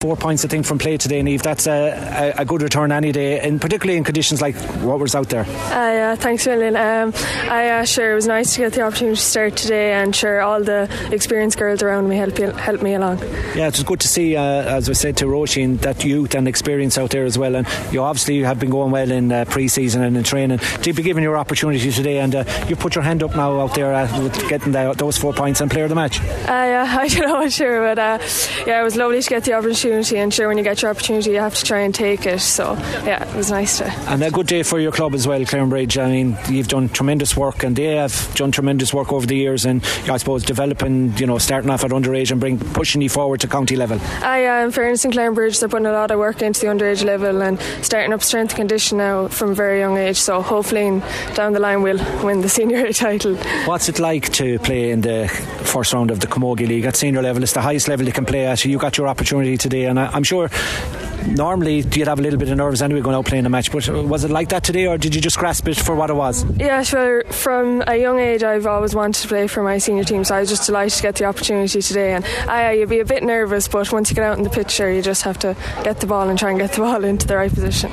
Four points, I think, from play today, Niamh. That's a, a, a, good return any day, and particularly in conditions like what was out there. Uh, yeah, thanks, million. Um, I uh, sure it was nice to get the opportunity to start today, and sure all the experienced girls around me helped help me along. Yeah, it was good to see, uh, as I said to Roisin, that youth and experience out there as well. And you obviously have been going well in uh, pre-season and in training. To be given your opportunity today, and uh, you put your hand up now out there uh, with getting the, those four points and player of the match. yeah, I don't know, sure, but yeah, it was lovely to get the opportunity opportunity, and sure, when you get your opportunity, you have to try and take it. So, yeah, it was nice to. And a good day for your club as well, Clarenbridge. I mean, you've done tremendous work, and they have done tremendous work over the years, and I suppose developing, you know, starting off at underage and bring pushing you forward to county level. I am. Um, fairness in Clarenbridge, they're putting a lot of work into the underage level and starting up strength and condition now from a very young age. So hopefully down the line we'll win the senior title. What's it like to play in the first round of the Camogie League at senior level? It's the highest level you can play at. You got your opportunity today and I, am sure normally you'd have a little bit of nerves anyway going out playing a match, but was it like that today, or did you just grasp it for what it was? Yeah, sure. From a young age, I've always wanted to play for my senior team, so I was just delighted to get the opportunity today. And I, you'd be a bit nervous, but once you get out in the picture, you just have to get the ball and try and get the ball into the right position.